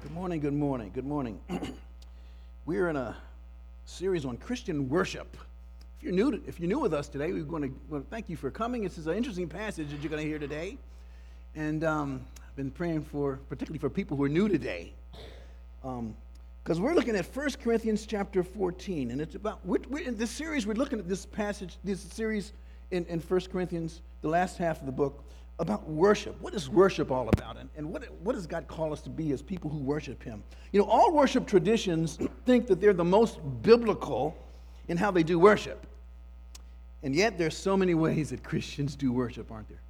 Good morning, good morning, good morning. We're in a series on Christian worship. If you're new, to, if you're new with us today, we're going to, to thank you for coming. This is an interesting passage that you're going to hear today, and um, I've been praying for, particularly for people who are new today, because um, we're looking at 1 Corinthians chapter 14, and it's about we're, we're, in this series. We're looking at this passage, this series in, in 1 Corinthians, the last half of the book, about worship. What is worship all about? And, and what, what does God call us to be as people who worship Him? You know, all worship traditions think that they're the most biblical in how they do worship. And yet, there's so many ways that Christians do worship, aren't there?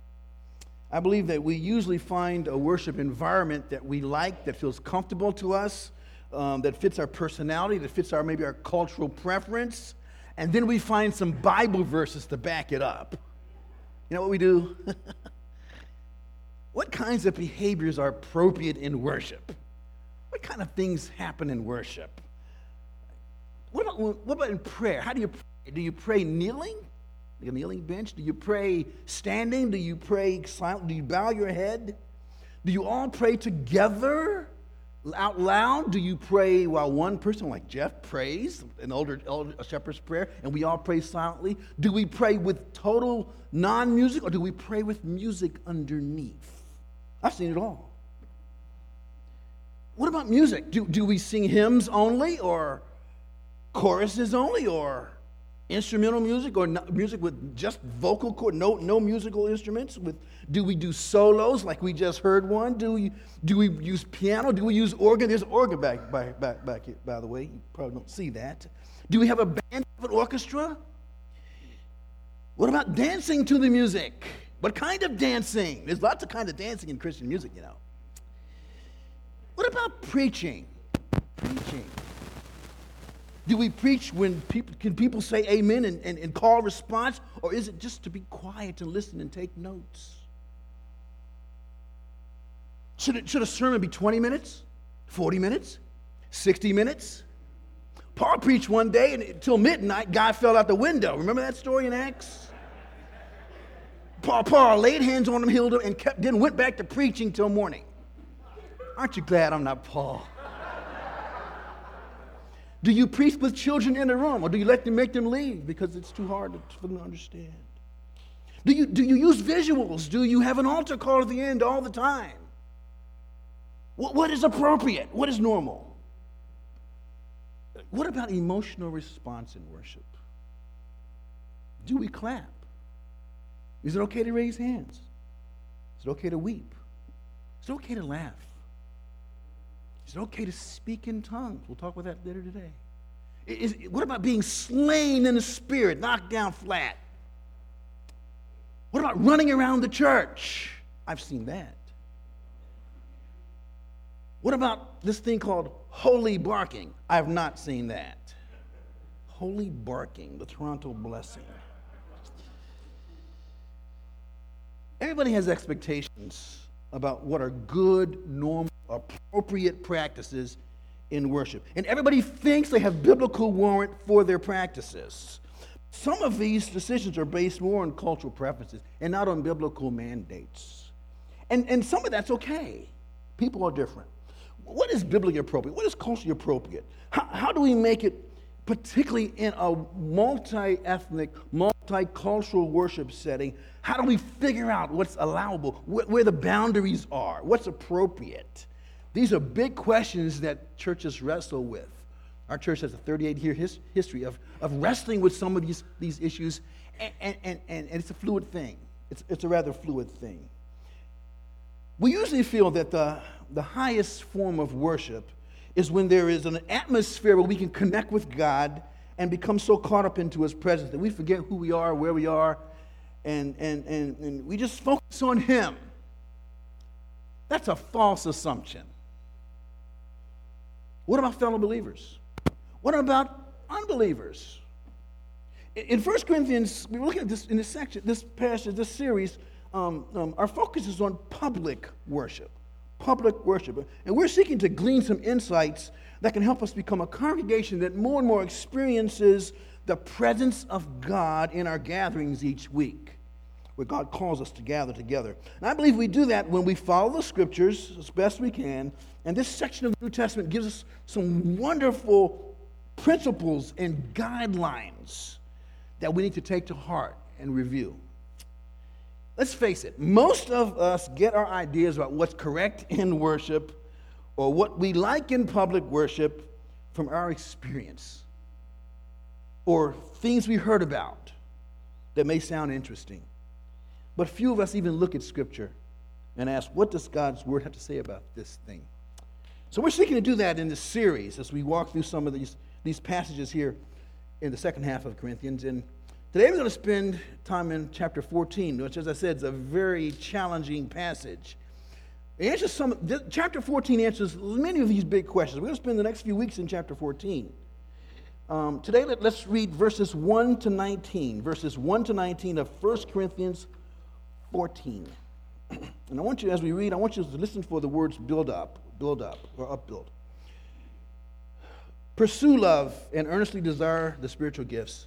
I believe that we usually find a worship environment that we like, that feels comfortable to us, um, that fits our personality, that fits our maybe our cultural preference, and then we find some Bible verses to back it up. You know what we do? What kinds of behaviors are appropriate in worship? What kind of things happen in worship? What about, what about in prayer? How do you pray? Do you pray kneeling? Like a kneeling bench? Do you pray standing? Do you pray silent? Do you bow your head? Do you all pray together out loud? Do you pray while one person, like Jeff, prays, an older, older shepherd's prayer, and we all pray silently? Do we pray with total non music, or do we pray with music underneath? I've seen it all. What about music? Do, do we sing hymns only, or choruses only, or instrumental music, or no, music with just vocal cord, no, no musical instruments? With, do we do solos like we just heard one? Do we, do we use piano? Do we use organ? There's organ back, back, back, back here, by the way. You probably don't see that. Do we have a band, an orchestra? What about dancing to the music? What kind of dancing? There's lots of kind of dancing in Christian music, you know. What about preaching? Preaching. Do we preach when people can people say amen and, and, and call response? Or is it just to be quiet and listen and take notes? Should, it, should a sermon be 20 minutes? 40 minutes? 60 minutes? Paul preached one day and until midnight, guy fell out the window. Remember that story in Acts? Paul, Paul laid hands on him, healed him, and kept, then went back to preaching till morning. Aren't you glad I'm not Paul? do you preach with children in the room, or do you let them make them leave because it's too hard for them to understand? Do you, do you use visuals? Do you have an altar call at the end all the time? what, what is appropriate? What is normal? What about emotional response in worship? Do we clap? Is it okay to raise hands? Is it okay to weep? Is it okay to laugh? Is it okay to speak in tongues? We'll talk about that later today. Is, what about being slain in the spirit, knocked down flat? What about running around the church? I've seen that. What about this thing called holy barking? I have not seen that. Holy barking, the Toronto blessing. Everybody has expectations about what are good, normal, appropriate practices in worship. And everybody thinks they have biblical warrant for their practices. Some of these decisions are based more on cultural preferences and not on biblical mandates. And, and some of that's okay. People are different. What is biblically appropriate? What is culturally appropriate? How, how do we make it particularly in a multi ethnic, multicultural worship setting, how do we figure out what's allowable, wh- where the boundaries are, what's appropriate? These are big questions that churches wrestle with. Our church has a 38 year his- history of, of wrestling with some of these, these issues, and, and, and, and it's a fluid thing. It's, it's a rather fluid thing. We usually feel that the, the highest form of worship is when there is an atmosphere where we can connect with God and become so caught up into His presence that we forget who we are, where we are, and, and, and, and we just focus on Him. That's a false assumption. What about fellow believers? What about unbelievers? In 1 Corinthians, we are looking at this in this section, this passage, this series, um, um, our focus is on public worship public worship. And we're seeking to glean some insights that can help us become a congregation that more and more experiences the presence of God in our gatherings each week. where God calls us to gather together. And I believe we do that when we follow the scriptures as best we can. And this section of the New Testament gives us some wonderful principles and guidelines that we need to take to heart and review. Let's face it, most of us get our ideas about what's correct in worship or what we like in public worship from our experience or things we heard about that may sound interesting. But few of us even look at Scripture and ask, what does God's Word have to say about this thing? So we're seeking to do that in this series as we walk through some of these, these passages here in the second half of Corinthians. And today we're going to spend time in chapter 14, which, as I said, is a very challenging passage. It answers some, chapter 14 answers many of these big questions. We're going to spend the next few weeks in chapter 14. Um, today, let, us read verses 1 to 19, verses 1 to 19 of 1 Corinthians 14. And I want you, as we read, I want you to listen for the words build up, build up, or upbuild. Pursue love and earnestly desire the spiritual gifts,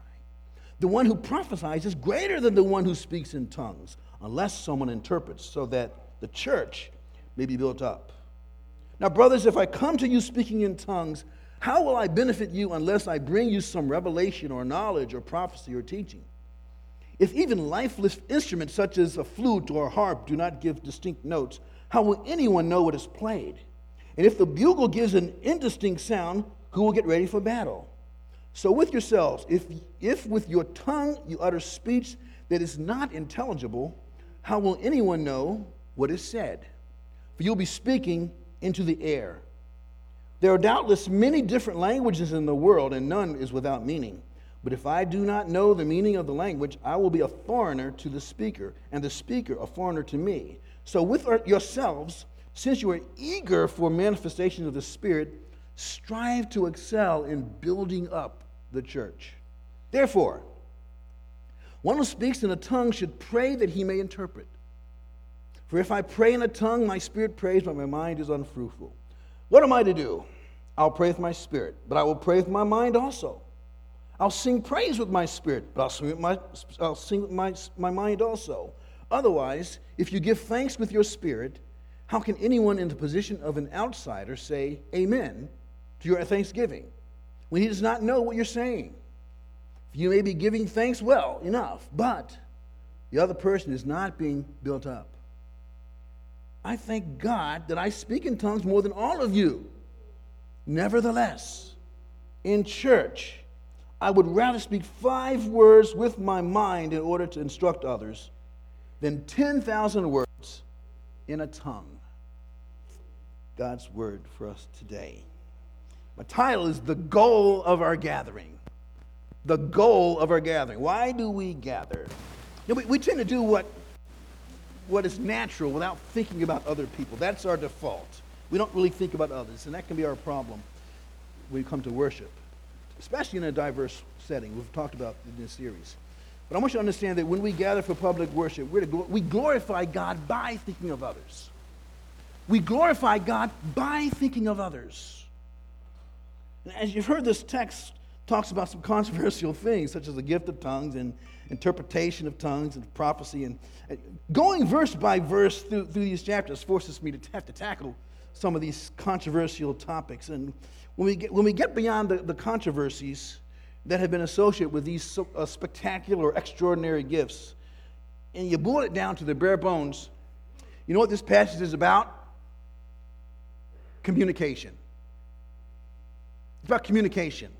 The one who prophesies is greater than the one who speaks in tongues, unless someone interprets, so that the church may be built up. Now, brothers, if I come to you speaking in tongues, how will I benefit you unless I bring you some revelation or knowledge or prophecy or teaching? If even lifeless instruments such as a flute or a harp do not give distinct notes, how will anyone know what is played? And if the bugle gives an indistinct sound, who will get ready for battle? So with yourselves, if, if with your tongue you utter speech that is not intelligible, how will anyone know what is said? For you'll be speaking into the air. There are doubtless many different languages in the world, and none is without meaning. But if I do not know the meaning of the language, I will be a foreigner to the speaker, and the speaker a foreigner to me. So, with yourselves, since you are eager for manifestation of the Spirit, strive to excel in building up the church. Therefore, one who speaks in a tongue should pray that he may interpret. For if I pray in a tongue, my spirit prays, but my mind is unfruitful. What am I to do? I'll pray with my spirit, but I will pray with my mind also. I'll sing praise with my spirit, but I'll sing with my, I'll sing with my, my mind also. Otherwise, if you give thanks with your spirit, how can anyone in the position of an outsider say amen to your thanksgiving when he does not know what you're saying? You may be giving thanks well enough, but the other person is not being built up. I thank God that I speak in tongues more than all of you. Nevertheless, in church, I would rather speak five words with my mind in order to instruct others than 10,000 words in a tongue. God's word for us today. My title is The Goal of Our Gathering. The goal of our gathering. Why do we gather? You know, we, we tend to do what, what is natural without thinking about other people. That's our default. We don't really think about others, and that can be our problem when we come to worship especially in a diverse setting. We've talked about in this series. But I want you to understand that when we gather for public worship, we're to, we glorify God by thinking of others. We glorify God by thinking of others. And as you've heard, this text talks about some controversial things, such as the gift of tongues and interpretation of tongues and prophecy. And going verse by verse through, through these chapters forces me to have to tackle some of these controversial topics. And when we get, when we get beyond the, the controversies that have been associated with these so, uh, spectacular or extraordinary gifts, and you boil it down to the bare bones, you know what this passage is about? Communication. About communication.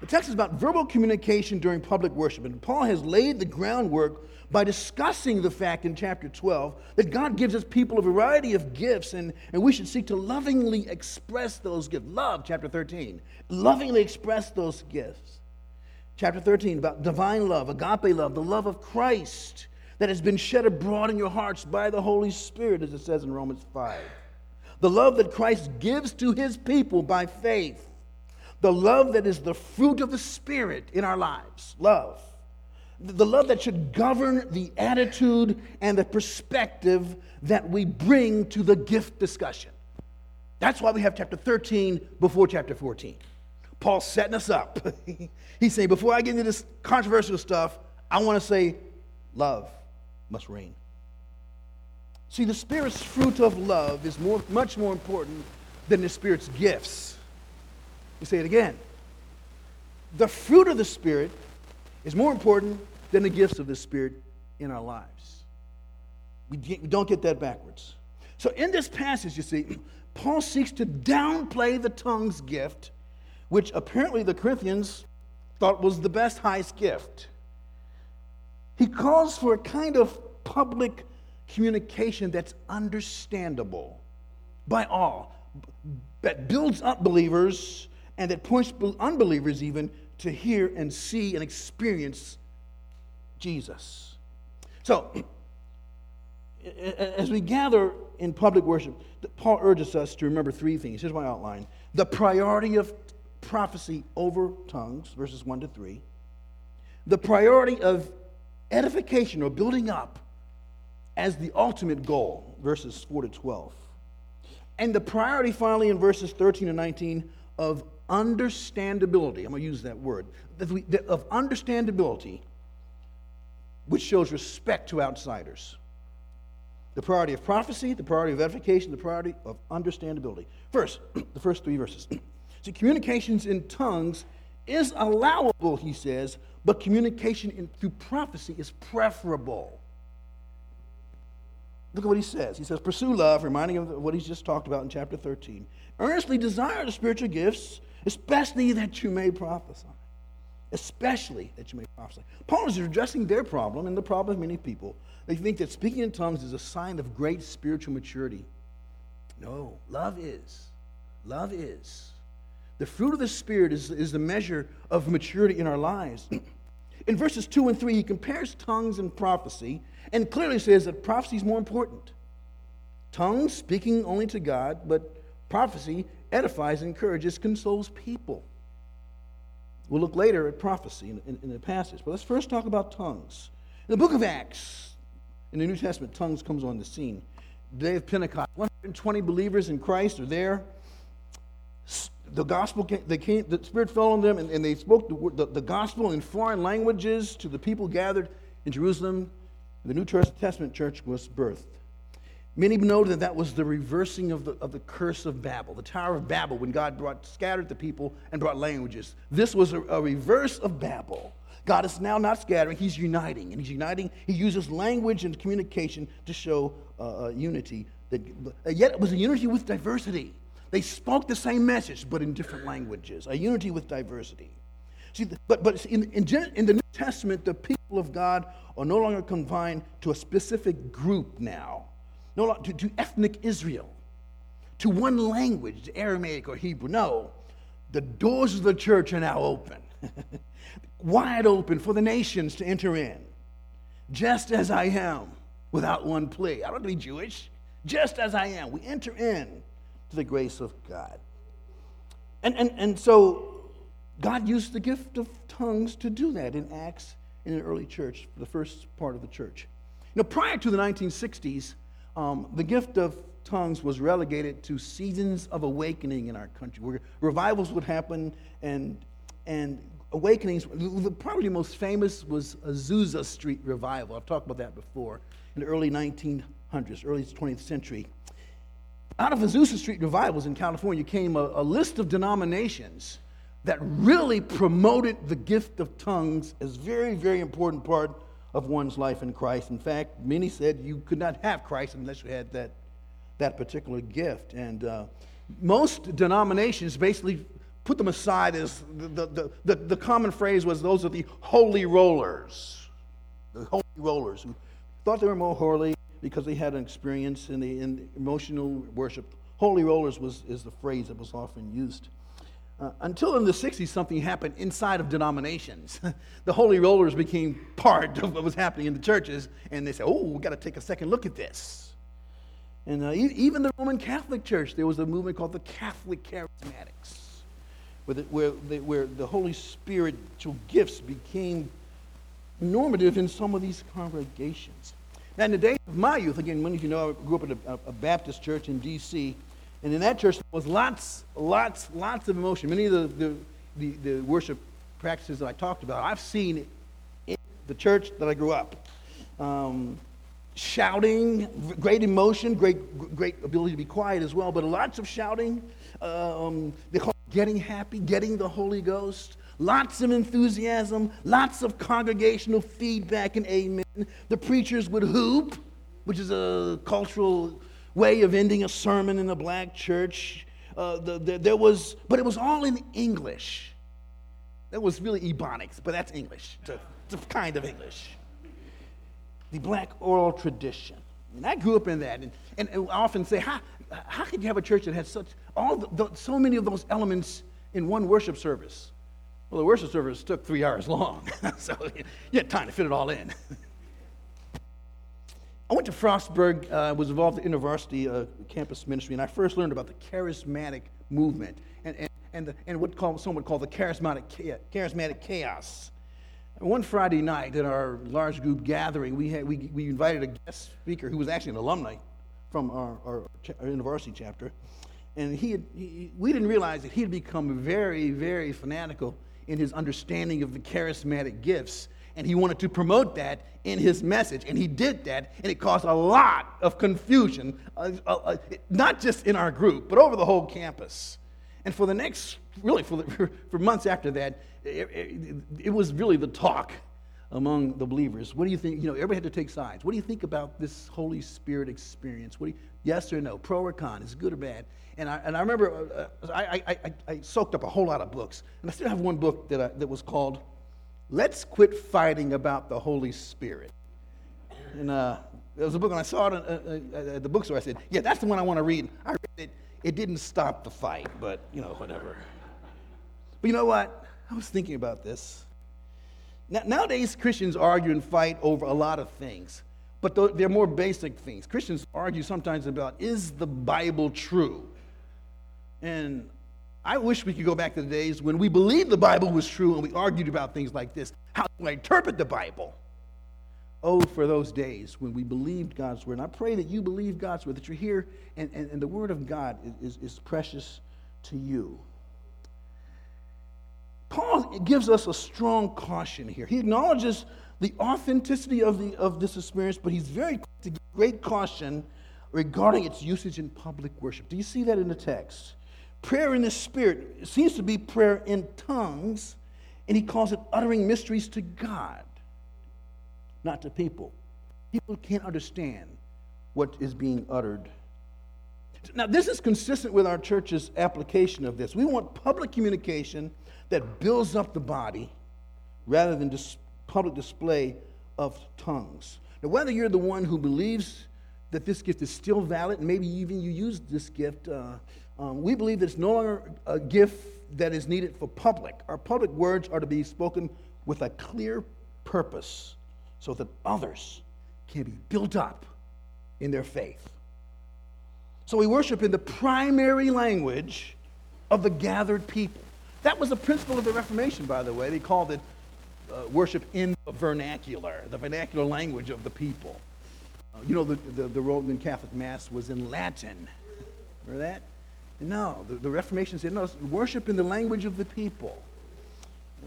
The text is about verbal communication during public worship, and Paul has laid the groundwork by discussing the fact in chapter 12 that God gives his people a variety of gifts, and, and we should seek to lovingly express those gifts. Love, chapter 13. Lovingly express those gifts. Chapter 13 about divine love, agape love, the love of Christ. that has been shed abroad in your hearts by the Holy Spirit, as it says in Romans 5. The love that Christ gives to his people by faith. The love that is the fruit of the Spirit in our lives. Love. The love that should govern the attitude and the perspective that we bring to the gift discussion. That's why we have chapter 13 before chapter 14. Paul's setting us up. He's saying, before I get into this controversial stuff, I want to say, love must reign. See, the Spirit's fruit of love is more, much more important than the Spirit's gifts. You say it again. The fruit of the Spirit is more important than the gifts of the Spirit in our lives. We, we don't get that backwards. So, in this passage, you see, Paul seeks to downplay the tongues gift, which apparently the Corinthians thought was the best, highest gift. He calls for a kind of public communication that's understandable by all, that builds up believers and that points unbelievers even to hear and see and experience Jesus. So, as we gather in public worship, Paul urges us to remember three things. Here's my outline the priority of prophecy over tongues, verses 1 to 3, the priority of edification or building up as the ultimate goal, verses 4 to 12, and the priority finally in verses 13 and 19 of understandability. I'm going to use that word of understandability, which shows respect to outsiders. The priority of prophecy, the priority of edification, the priority of understandability. First, the first three verses. See, communications in tongues is allowable, he says, but communication in, through prophecy is preferable. Look at what he says. He says, Pursue love, reminding him of what he's just talked about in chapter 13. Earnestly desire the spiritual gifts, especially that you may prophesy. Especially that you may prophesy. Paul is addressing their problem and the problem of many people they think that speaking in tongues is a sign of great spiritual maturity. No, love is. Love is. The fruit of the Spirit is, is the measure of maturity in our lives. In verses 2 and 3, he compares tongues and prophecy and clearly says that prophecy is more important. Tongues, speaking only to God, but prophecy edifies, encourages, consoles people. We'll look later at prophecy in, in, in the passage, but let's first talk about tongues. In the book of Acts, in the New Testament, tongues comes on the scene. The day of Pentecost, 120 believers in Christ are there. The gospel, came, they came, the Spirit fell on them, and, and they spoke the, the, the, gospel in foreign languages to the people gathered in Jerusalem. The New Testament church was birthed. Many know that that was the reversing of the, of the curse of Babel, the Tower of Babel, when God brought, scattered the people and brought languages. This was a, a reverse of Babel. God is now not scattering, He's uniting. And He's uniting, He uses language and communication to show uh, uh, unity. That, uh, yet it was a unity with diversity. They spoke the same message, but in different languages. A unity with diversity. See, but, but in, in, in the New Testament, the people of God are no longer confined to a specific group now, no to, to ethnic Israel, to one language, Aramaic or Hebrew. No, the doors of the church are now open. wide open for the nations to enter in, just as I am, without one plea. I don't have to be Jewish, just as I am. We enter in to the grace of God. And, and, and so God used the gift of tongues to do that in Acts in an early church, the first part of the church. Now, prior to the 1960s, um, the gift of tongues was relegated to seasons of awakening in our country, where revivals would happen and, and awakenings, the probably most famous was Azusa Street revival. I've talked about that before in the early 1900s, early 20th century. Out of Azusa Street revivals in California came a, a list of denominations that really promoted the gift of tongues as very, very important part of one's life in Christ. In fact, many said you could not have Christ unless you had that, that particular gift. And uh, most denominations basically put them aside as the, the, the, the, common phrase was those are the holy rollers. The holy rollers who thought they were more holy because they had an experience in the in emotional worship. Holy rollers was, is the phrase that was often used. Uh, until in the 60s, something happened inside of denominations. the holy rollers became part of what was happening in the churches, and they said, oh, we've got to take a second look at this. And uh, even the Roman Catholic Church, there was a movement called the Catholic Charismatics, where the, where the, where the Holy Spiritual gifts became normative in some of these congregations. Now, in the days of my youth, again, many of you know I grew up in a, a Baptist church in D.C., and in that church, there was lots, lots, lots of emotion. Many of the, the, the, the worship practices that I talked about, I've seen in the church that I grew up. Um, shouting, great emotion, great, great ability to be quiet as well, but lots of shouting. Um, they call it getting happy, getting the Holy Ghost. Lots of enthusiasm, lots of congregational feedback and amen. The preachers would hoop, which is a cultural way of ending a sermon in a black church. Uh, the, the, there was, but it was all in English. That was really Ebonics, but that's English. It's a, it's a kind of English. The black oral tradition. And I grew up in that. And, and, I often say, how, how could you have a church that had such, all the, the, so many of those elements in one worship service? Well, the worship service took three hours long, so you had time to fit it all in. I went to Frostburg, uh, was involved in university uh, campus ministry, and I first learned about the charismatic movement and, and, and, the, and what call, some would call the charismatic, charismatic chaos. And one Friday night at our large group gathering, we, had, we, we invited a guest speaker who was actually an alumni from our, our, our university chapter. And he, had, he, we didn't realize that he had become very, very fanatical in his understanding of the charismatic gifts and he wanted to promote that in his message. And he did that, and it caused a lot of confusion, uh, uh, uh, not just in our group, but over the whole campus. And for the next, really, for, the, for months after that, it, it, it, was really the talk among the believers. What do you think? You know, everybody had to take sides. What do you think about this Holy Spirit experience? What do you, yes or no? Pro or con? Is it good or bad? And I, and I remember uh, I, I, I, I soaked up a whole lot of books. And I still have one book that, I, that was called Let's quit fighting about the Holy Spirit. And uh, there was a book, and I saw it uh, uh, at the bookstore. I said, Yeah, that's the one I want to read. I read it. It didn't stop the fight, but, you know, whatever. But you know what? I was thinking about this. Now, nowadays, Christians argue and fight over a lot of things, but they're more basic things. Christians argue sometimes about is the Bible true? And I wish we could go back to the days when we believed the Bible was true and we argued about things like this. How do I interpret the Bible? Oh, for those days when we believed God's word. And I pray that you believe God's word, that you're here and, and, and the word of God is, is, precious to you. Paul gives us a strong caution here. He acknowledges the authenticity of, the, of this experience, but he's very quick to give great caution regarding its usage in public worship. Do you see that in the text? Prayer in the Spirit seems to be prayer in tongues, and he calls it uttering mysteries to God, not to people. People can't understand what is being uttered. Now, this is consistent with our church's application of this. We want public communication that builds up the body rather than dis- public display of tongues. Now, whether you're the one who believes that this gift is still valid, and maybe even you use this gift. Uh, um, we believe that it's no longer a gift that is needed for public. Our public words are to be spoken with a clear purpose so that others can be built up in their faith. So we worship in the primary language of the gathered people. That was the principle of the Reformation, by the way. They called it uh, worship in the vernacular, the vernacular language of the people. Uh, you know, the, the, the Roman Catholic Mass was in Latin. Remember that? No, the, the Reformation said, no, worship in the language of the people,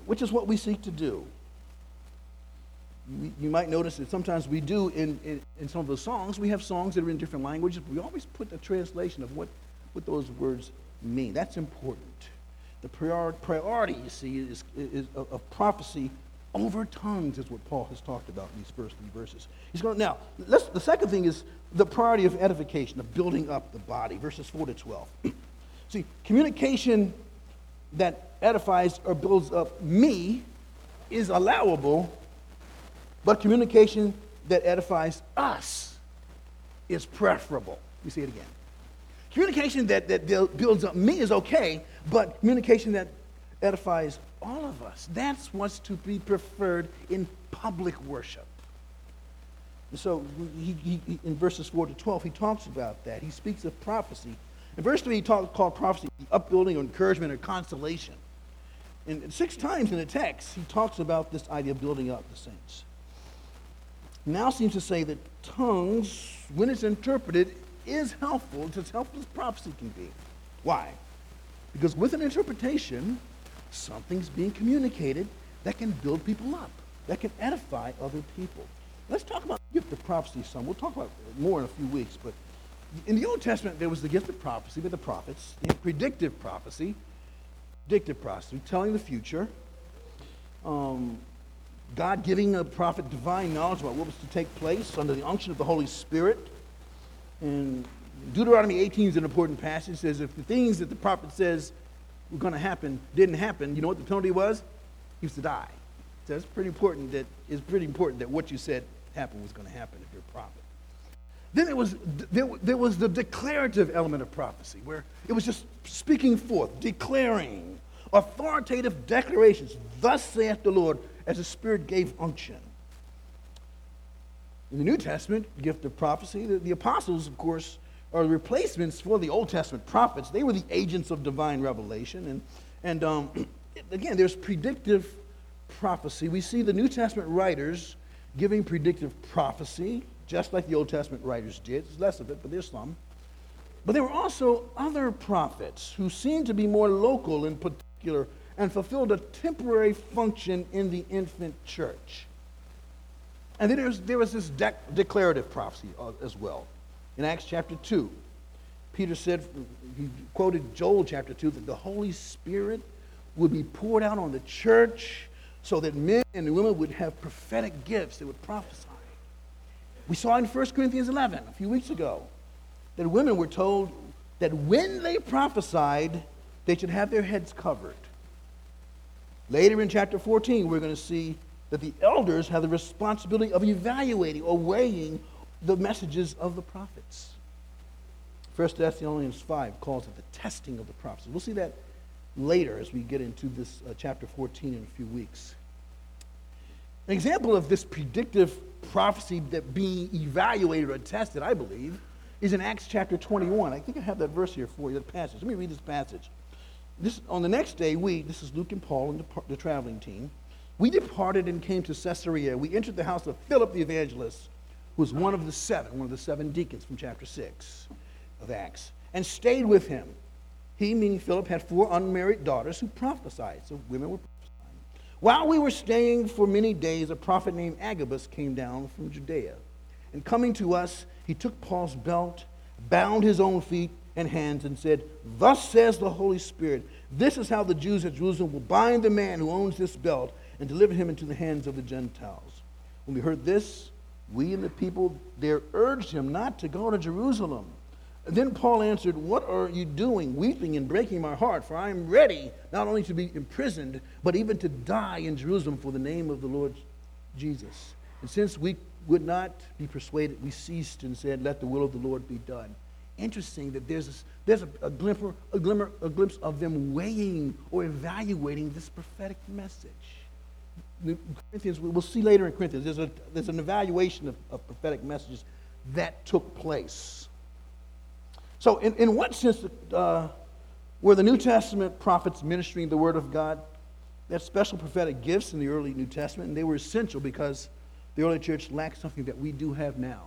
which is what we seek to do. We, you might notice that sometimes we do in, in, in, some of the songs, we have songs that are in different languages, we always put a translation of what, what those words mean. That's important. The prior, priority, you see, is, is of prophecy over tongues is what Paul has talked about in these first three verses. He's going now. the second thing is the priority of edification, of building up the body, verses four to twelve. See, communication that edifies or builds up me is allowable, but communication that edifies us is preferable. You see it again. Communication that, that builds up me is okay, but communication that edifies all of us. That's what's to be preferred in public worship. So he, he, in verses 4 to 12, he talks about that. He speaks of prophecy. In verse 3, he talks called prophecy upbuilding or encouragement or consolation. And six times in the text, he talks about this idea of building up the saints. Now seems to say that tongues, when it's interpreted, is helpful. It's as helpful as prophecy can be. Why? Because with an interpretation, something's being communicated that can build people up, that can edify other people. Let's talk about the gift of prophecy some. We'll talk about more in a few weeks, but in the Old Testament, there was the gift of prophecy by the prophets, predictive prophecy, predictive prophecy, telling the future, um, God giving a prophet divine knowledge about what was to take place under the unction of the Holy Spirit. And Deuteronomy 18 is an important passage. It says if the things that the prophet says were going to happen didn't happen, you know what the penalty was? He was to die. So it's pretty important that it's pretty important that what you said happened was going to happen if you're a prophet. Then there was, there, there was the declarative element of prophecy, where it was just speaking forth, declaring, authoritative declarations. Thus saith the Lord, as the Spirit gave unction. In the New Testament, gift of prophecy, the, the apostles, of course, are replacements for the Old Testament prophets. They were the agents of divine revelation. And, and um, again, there's predictive prophecy. We see the New Testament writers giving predictive prophecy, just like the Old Testament writers did. There's less of it, but there's some. But there were also other prophets who seemed to be more local in particular and fulfilled a temporary function in the infant church. And then there was, there was this de- declarative prophecy uh, as well. In Acts chapter 2, Peter said, he quoted Joel chapter 2, that the Holy Spirit would be poured out on the church so that men and women would have prophetic gifts, they would prophesy. We saw in 1 Corinthians 11 a few weeks ago that women were told that when they prophesied, they should have their heads covered. Later in chapter 14, we're going to see that the elders have the responsibility of evaluating or weighing the messages of the prophets. 1 Thessalonians 5 calls it the testing of the prophets. We'll see that later as we get into this uh, chapter 14 in a few weeks. An example of this predictive prophecy that being evaluated or tested, I believe, is in Acts chapter 21. I think I have that verse here for you, that passage. Let me read this passage. This, on the next day, we, this is Luke and Paul and the, the traveling team, we departed and came to Caesarea. We entered the house of Philip the evangelist, who was one of the seven, one of the seven deacons from chapter 6 of Acts, and stayed with him. He, meaning Philip, had four unmarried daughters who prophesied. So women were prophesying. While we were staying for many days, a prophet named Agabus came down from Judea. And coming to us, he took Paul's belt, bound his own feet and hands, and said, Thus says the Holy Spirit, this is how the Jews at Jerusalem will bind the man who owns this belt and deliver him into the hands of the Gentiles. When we heard this, we and the people there urged him not to go to Jerusalem. Then Paul answered, What are you doing, weeping and breaking my heart? For I am ready not only to be imprisoned, but even to die in Jerusalem for the name of the Lord Jesus. And since we would not be persuaded, we ceased and said, Let the will of the Lord be done. Interesting that there's, a, there's a, a, glimmer, a, glimmer, a glimpse of them weighing or evaluating this prophetic message. Corinthians, we'll see later in Corinthians, there's, a, there's an evaluation of, of prophetic messages that took place. So, in, in what sense uh, were the New Testament prophets ministering the Word of God? They had special prophetic gifts in the early New Testament, and they were essential because the early church lacked something that we do have now,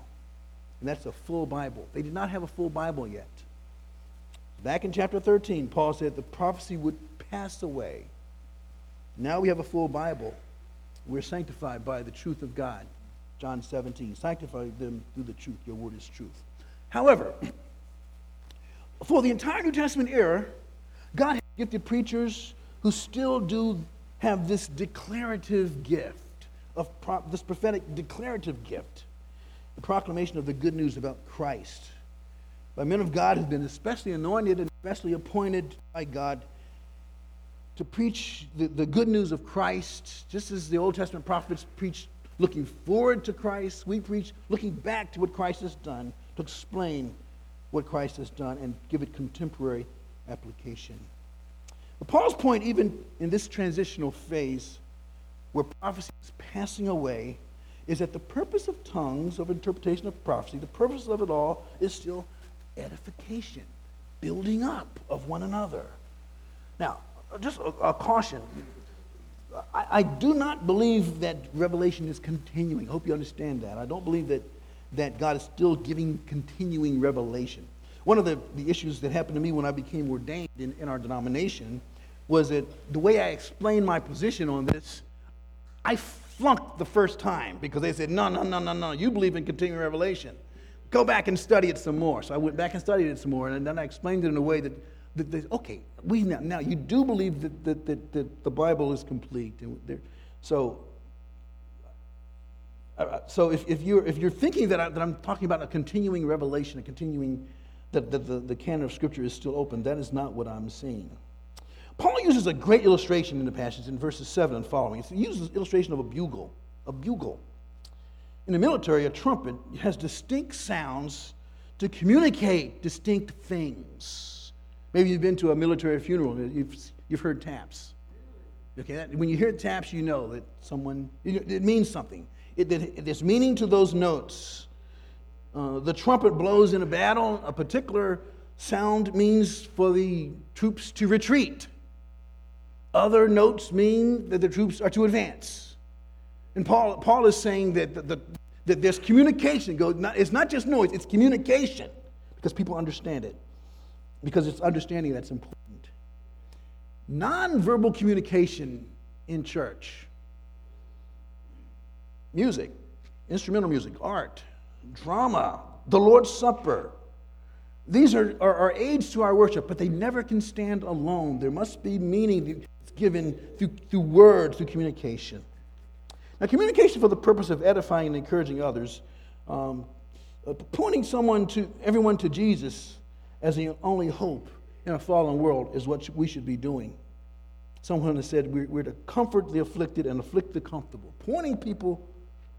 and that's a full Bible. They did not have a full Bible yet. Back in chapter 13, Paul said the prophecy would pass away. Now we have a full Bible. We're sanctified by the truth of God. John 17. Sanctify them through the truth. Your word is truth. However, for the entire New Testament era, God has gifted preachers who still do have this declarative gift, of pro- this prophetic declarative gift, the proclamation of the good news about Christ. By men of God who've been especially anointed and especially appointed by God to preach the, the good news of Christ, just as the Old Testament prophets preached looking forward to Christ, we preach looking back to what Christ has done to explain what Christ has done and give it contemporary application. But Paul's point, even in this transitional phase where prophecy is passing away, is that the purpose of tongues, of interpretation of prophecy, the purpose of it all is still edification, building up of one another. Now, just a, a caution. I, I, do not believe that revelation is continuing. I hope you understand that. I don't believe that, that God is still giving continuing revelation. One of the, the issues that happened to me when I became ordained in, in our denomination was that the way I explained my position on this, I flunked the first time because they said, no, no, no, no, no, you believe in continuing revelation. Go back and study it some more. So I went back and studied it some more, and then I explained it in a way that, that, that okay, we now, now you do believe that, that, that, that the Bible is complete. So, uh, so if, if, you're, if you're thinking that, I, that I'm talking about a continuing revelation, a continuing, that, that the, the canon of Scripture is still open, that is not what I'm saying. Paul uses a great illustration in the passage in verses 7 and following. He uses illustration of a bugle. A bugle. In the military, a trumpet has distinct sounds to communicate distinct things. Maybe you've been to a military funeral, you've, you've heard taps. Okay, when you hear taps, you know that someone, it means something. It, it, there's meaning to those notes. Uh, the trumpet blows in a battle, a particular sound means for the troops to retreat. Other notes mean that the troops are to advance. And Paul, Paul is saying that, the, the, that there's communication. It's not just noise, it's communication because people understand it. Because it's understanding that's important. Nonverbal communication in church music, instrumental music, art, drama, the Lord's Supper. These are, are, are aids to our worship, but they never can stand alone. There must be meaning given through, through words, through communication. Now, communication for the purpose of edifying and encouraging others, um, uh, pointing someone to everyone to Jesus as the only hope in a fallen world is what we should be doing. Someone has said we're, to comfort the afflicted and afflict the comfortable, pointing people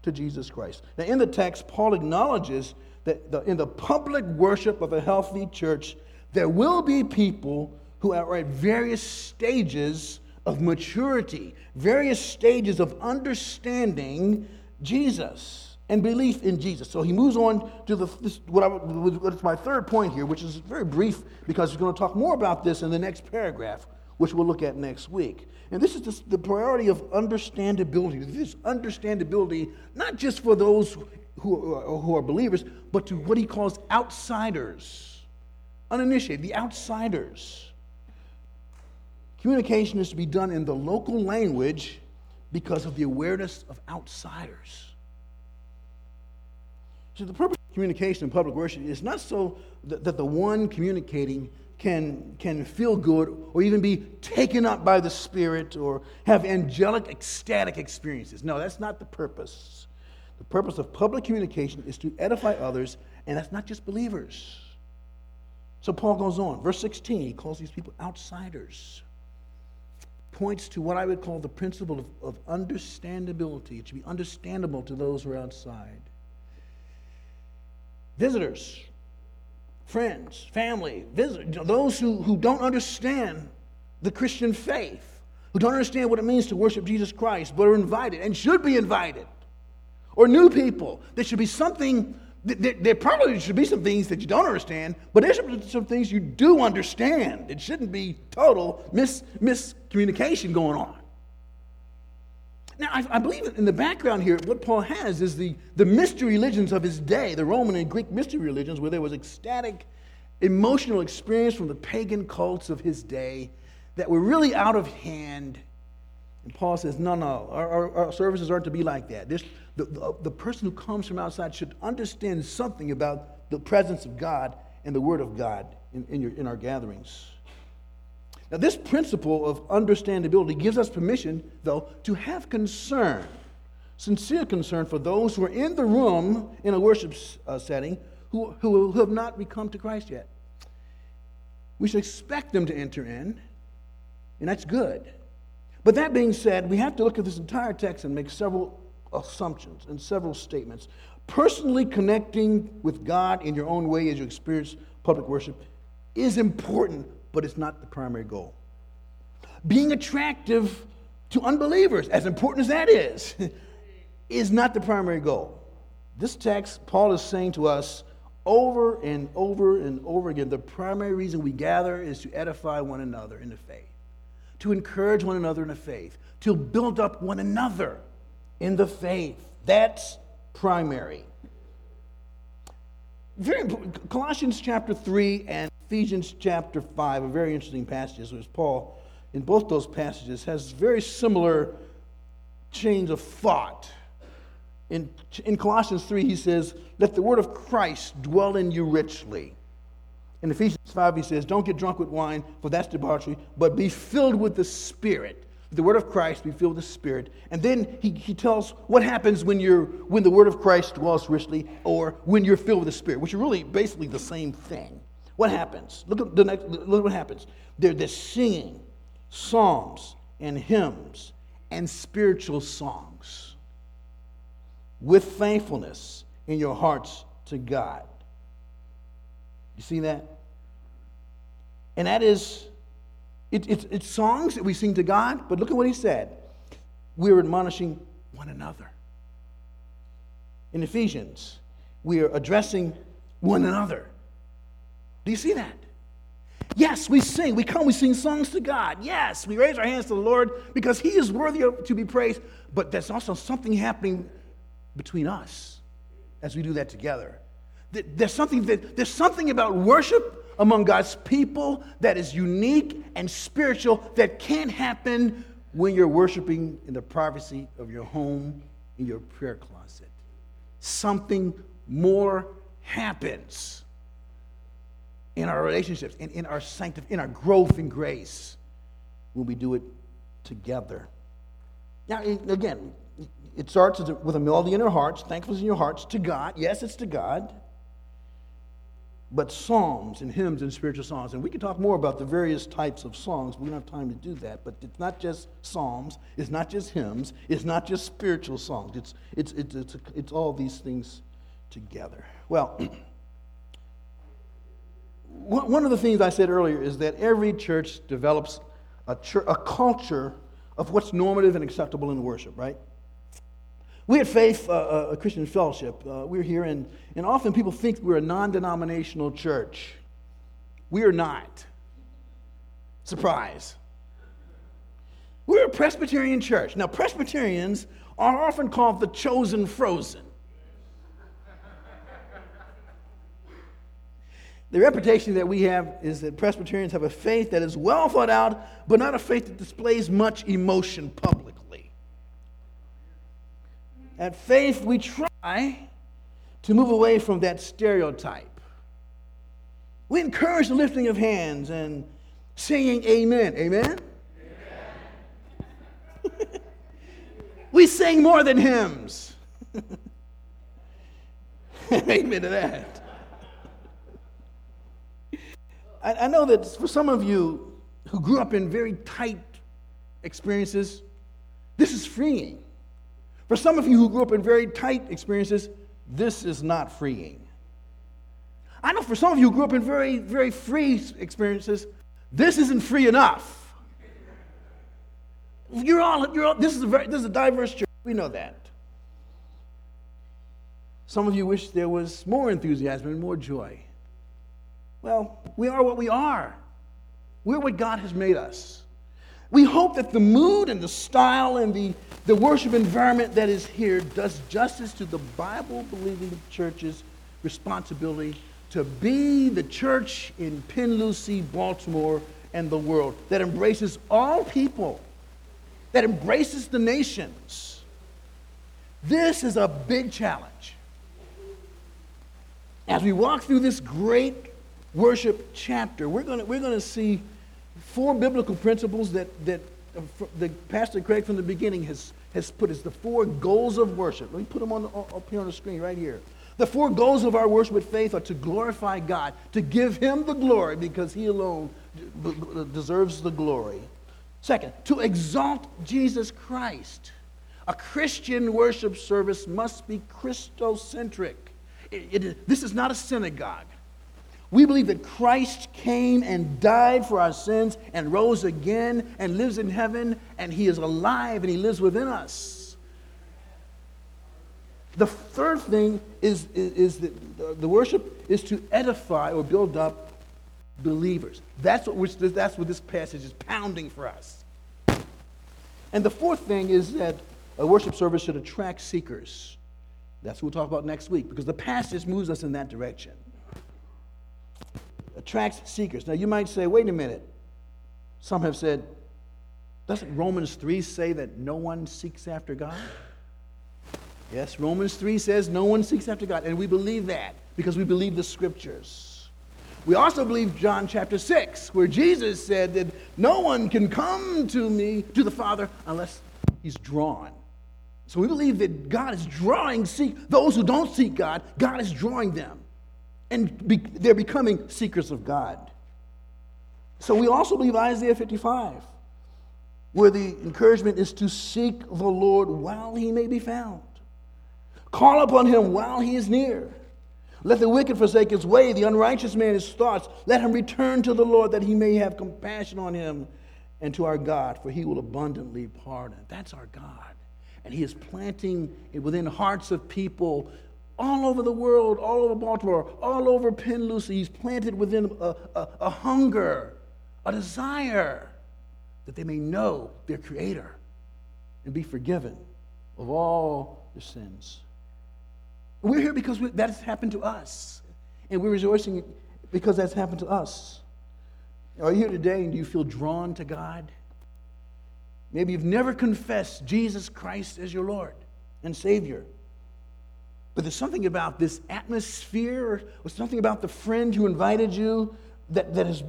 to Jesus Christ. Now, in the text, Paul acknowledges that the, in the public worship of a healthy church, there will be people who are at various stages of maturity, various stages of understanding Jesus and belief in Jesus. So he moves on to the, this, what I, what's my third point here, which is very brief because he's going to talk more about this in the next paragraph, which we'll look at next week. And this is the priority of understandability. This understandability, not just for those who are, who are believers, but to what he calls outsiders, uninitiated, the outsiders. Communication is to be done in the local language because of the awareness of outsiders. So, the purpose of communication in public worship is not so that, that the one communicating can, can feel good or even be taken up by the Spirit or have angelic, ecstatic experiences. No, that's not the purpose. The purpose of public communication is to edify others, and that's not just believers. So Paul goes on. Verse 16, he calls these people outsiders points to what I would call the principle of, of understandability. It should be understandable to those who are outside. Visitors, friends, family, visitors, those who, who don't understand the Christian faith, who don't understand what it means to worship Jesus Christ, but are invited and should be invited. Or new people. There should be something there, there, probably should be some things that you don't understand, but there should be some things you do understand. It shouldn't be total mis, miscommunication going on. Now, I, I, believe in the background here, what Paul has is the, the mystery religions of his day, the Roman and Greek mystery religions, where there was ecstatic, emotional experience from the pagan cults of his day that were really out of hand. And Paul says, no, no, our, our, our services aren't to be like that. There's, the, the, the person who comes from outside should understand something about the presence of God and the Word of God in, in, your, in our gatherings. Now, this principle of understandability gives us permission, though, to have concern, sincere concern for those who are in the room in a worship uh, setting who, who, who have not become to Christ yet. We should expect them to enter in, and that's good. But that being said, we have to look at this entire text and make several assumptions and several statements. Personally connecting with God in your own way as you experience public worship is important, but it's not the primary goal. being attractive to unbelievers, as important as that is, is not the primary goal. This text, Paul is saying to us over and over and over again the primary reason we gather is to edify one another in the faith, to encourage one another in the faith, to build up one another in the faith. That's primary. Very Colossians chapter 3 and Ephesians chapter 5 a very interesting passage, which Paul, in both those passages, has very similar chains of thought. In, in Colossians 3, he says, Let the word of Christ dwell in you richly. In Ephesians 5, he says, Don't get drunk with wine, for that's debauchery, but be filled with the Spirit the word of Christ, be filled with the Spirit. And then he, he tells what happens when, you're, when the word of Christ dwells richly or when you're filled with the Spirit, which are really basically the same thing. What happens? Look at the next, look what happens. They're, they're singing psalms and hymns and spiritual songs with thankfulness in your hearts to God. You see that? And that is it, it, it's songs that we sing to God, but look at what he said. We're admonishing one another. In Ephesians, we are addressing one another. Do you see that? Yes, we sing. We come, we sing songs to God. Yes, we raise our hands to the Lord because He is worthy of, to be praised. But there's also something happening between us as we do that together. There's something, that, there's something about worship among God's people that is unique and spiritual that can't happen when you're worshiping in the privacy of your home, in your prayer closet. Something more happens in our relationships and in our sanctity, in our growth in grace when we do it together. Now, again, it starts with a melody in our hearts, thankfulness in your hearts to God. Yes, it's to God but psalms and hymns and spiritual songs. And we can talk more about the various types of songs. We don't have time to do that. But it's not just psalms, it's not just hymns, it's not just spiritual songs. It's, it's, it's, it's, it's all these things together. Well, one of the things I said earlier is that every church develops a, church, a culture of what's normative and acceptable in worship, right? We at Faith, uh, uh, a Christian fellowship, uh, we're here, and, and often people think we're a non denominational church. We are not. Surprise. We're a Presbyterian church. Now, Presbyterians are often called the chosen frozen. The reputation that we have is that Presbyterians have a faith that is well thought out, but not a faith that displays much emotion publicly. At faith, we try to move away from that stereotype. We encourage the lifting of hands and saying amen. Amen? we sing more than hymns. amen to that. I, I know that for some of you who grew up in very tight experiences, this is freeing. For some of you who grew up in very tight experiences, this is not freeing. I know for some of you who grew up in very, very free experiences, this isn't free enough. You're all, you're all this, is a very, this is a diverse church. We know that. Some of you wish there was more enthusiasm and more joy. Well, we are what we are. We're what God has made us. We hope that the mood and the style and the, the worship environment that is here does justice to the Bible believing church's responsibility to be the church in Penn Lucy, Baltimore, and the world that embraces all people, that embraces the nations. This is a big challenge. As we walk through this great worship chapter, we're going we're to see four biblical principles that, that uh, the Pastor Craig from the beginning has, has put as the four goals of worship. Let me put them on the, up here on the screen right here. The four goals of our worship with faith are to glorify God, to give Him the glory because He alone deserves the glory. Second, to exalt Jesus Christ. A Christian worship service must be Christocentric. It, it, this is not a synagogue. We believe that Christ came and died for our sins and rose again and lives in heaven and he is alive and he lives within us. The third thing is, is, is that the worship is to edify or build up believers. That's what, that's what this passage is pounding for us. And the fourth thing is that a worship service should attract seekers. That's what we'll talk about next week because the passage moves us in that direction. Attracts seekers. Now you might say, wait a minute. Some have said, doesn't Romans 3 say that no one seeks after God? Yes, Romans 3 says no one seeks after God. And we believe that because we believe the scriptures. We also believe John chapter 6, where Jesus said that no one can come to me, to the Father, unless he's drawn. So we believe that God is drawing seek those who don't seek God, God is drawing them. And be, they're becoming seekers of God. So we also believe Isaiah 55, where the encouragement is to seek the Lord while he may be found. Call upon him while he is near. Let the wicked forsake his way, the unrighteous man his thoughts. Let him return to the Lord that he may have compassion on him and to our God, for he will abundantly pardon. That's our God and He is planting within hearts of people all over the world, all over Baltimore, all over Penn. He's planted within a, a, a hunger, a desire that they may know their Creator and be forgiven of all their sins. We're here because we, that has happened to us, and we're rejoicing because that's happened to us. Are you here today and do you feel drawn to God? Maybe you've never confessed Jesus Christ as your Lord and Savior. But there's something about this atmosphere or something about the friend who invited you that, that has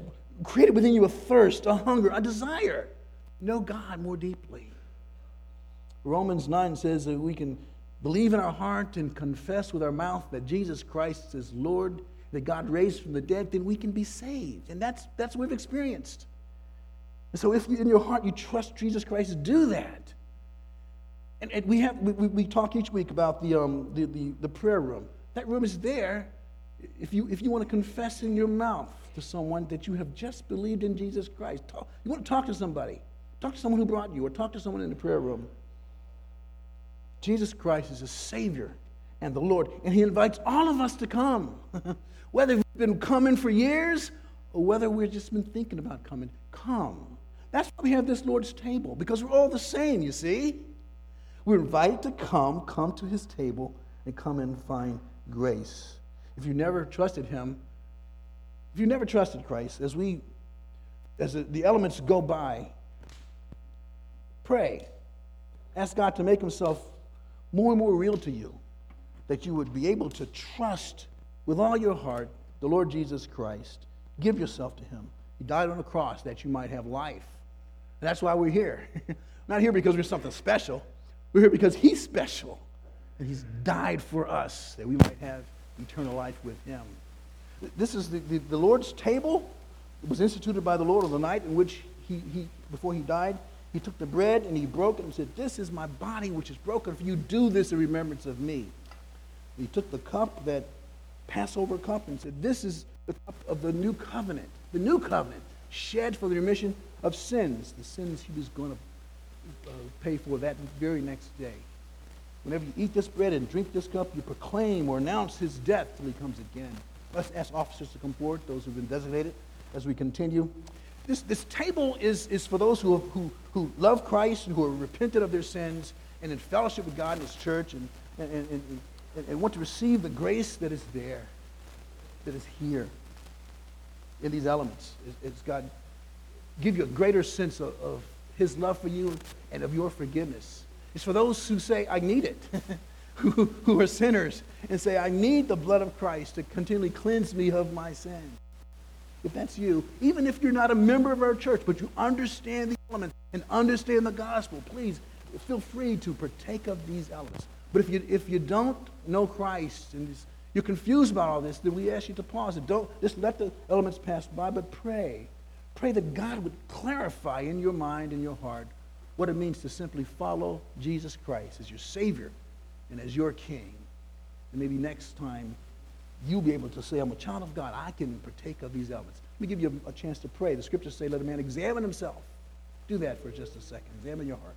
created within you a thirst, a hunger, a desire. Know God more deeply. Romans 9 says that we can believe in our heart and confess with our mouth that Jesus Christ is Lord, that God raised from the dead, then we can be saved. And that's, that's what we've experienced. And so, if in your heart you trust Jesus Christ, do that. And, and we, have, we, we, talk each week about the, um, the, the, the prayer room. That room is there if you, if you want to confess in your mouth to someone that you have just believed in Jesus Christ. Talk, you want to talk to somebody, talk to someone who brought you, or talk to someone in the prayer room. Jesus Christ is a Savior and the Lord, and He invites all of us to come. whether we've been coming for years or whether we've just been thinking about coming, come. That's why we have this Lord's table, because we're all the same, you see. We're invited to come, come to his table, and come and find grace. If you never trusted him, if you never trusted Christ, as we, as the elements go by, pray. Ask God to make himself more and more real to you, that you would be able to trust with all your heart the Lord Jesus Christ. Give yourself to him. He died on the cross that you might have life. And that's why we're here. not here because we're something special. We're here because He's special. And He's died for us that we might have eternal life with Him. This is the, the, the Lord's table. It was instituted by the Lord on the night in which he, he, before He died, He took the bread and He broke it and said, This is my body which is broken for you. Do this in remembrance of me. He took the cup, that Passover cup, and said, This is the cup of the new covenant. The new covenant shed for the remission of sins, the sins he was going to uh, pay for that very next day. Whenever you eat this bread and drink this cup, you proclaim or announce his death till he comes again. Let's ask officers to come forward, those who've been designated, as we continue. This, this table is, is for those who, who, who love Christ and who are repentant of their sins and in fellowship with God and his church and, and, and, and, and want to receive the grace that is there, that is here in these elements. It's God give you a greater sense of, of his love for you and of your forgiveness. It's for those who say, I need it, who, who are sinners, and say, I need the blood of Christ to continually cleanse me of my sin. If that's you, even if you're not a member of our church, but you understand the elements and understand the gospel, please feel free to partake of these elements. But if you, if you don't know Christ and you're confused about all this, then we ask you to pause it. Don't just let the elements pass by, but pray Pray that God would clarify in your mind and your heart what it means to simply follow Jesus Christ as your Savior and as your King. And maybe next time you'll be able to say, I'm a child of God. I can partake of these elements. Let me give you a, a chance to pray. The scriptures say, let a man examine himself. Do that for just a second. Examine your heart.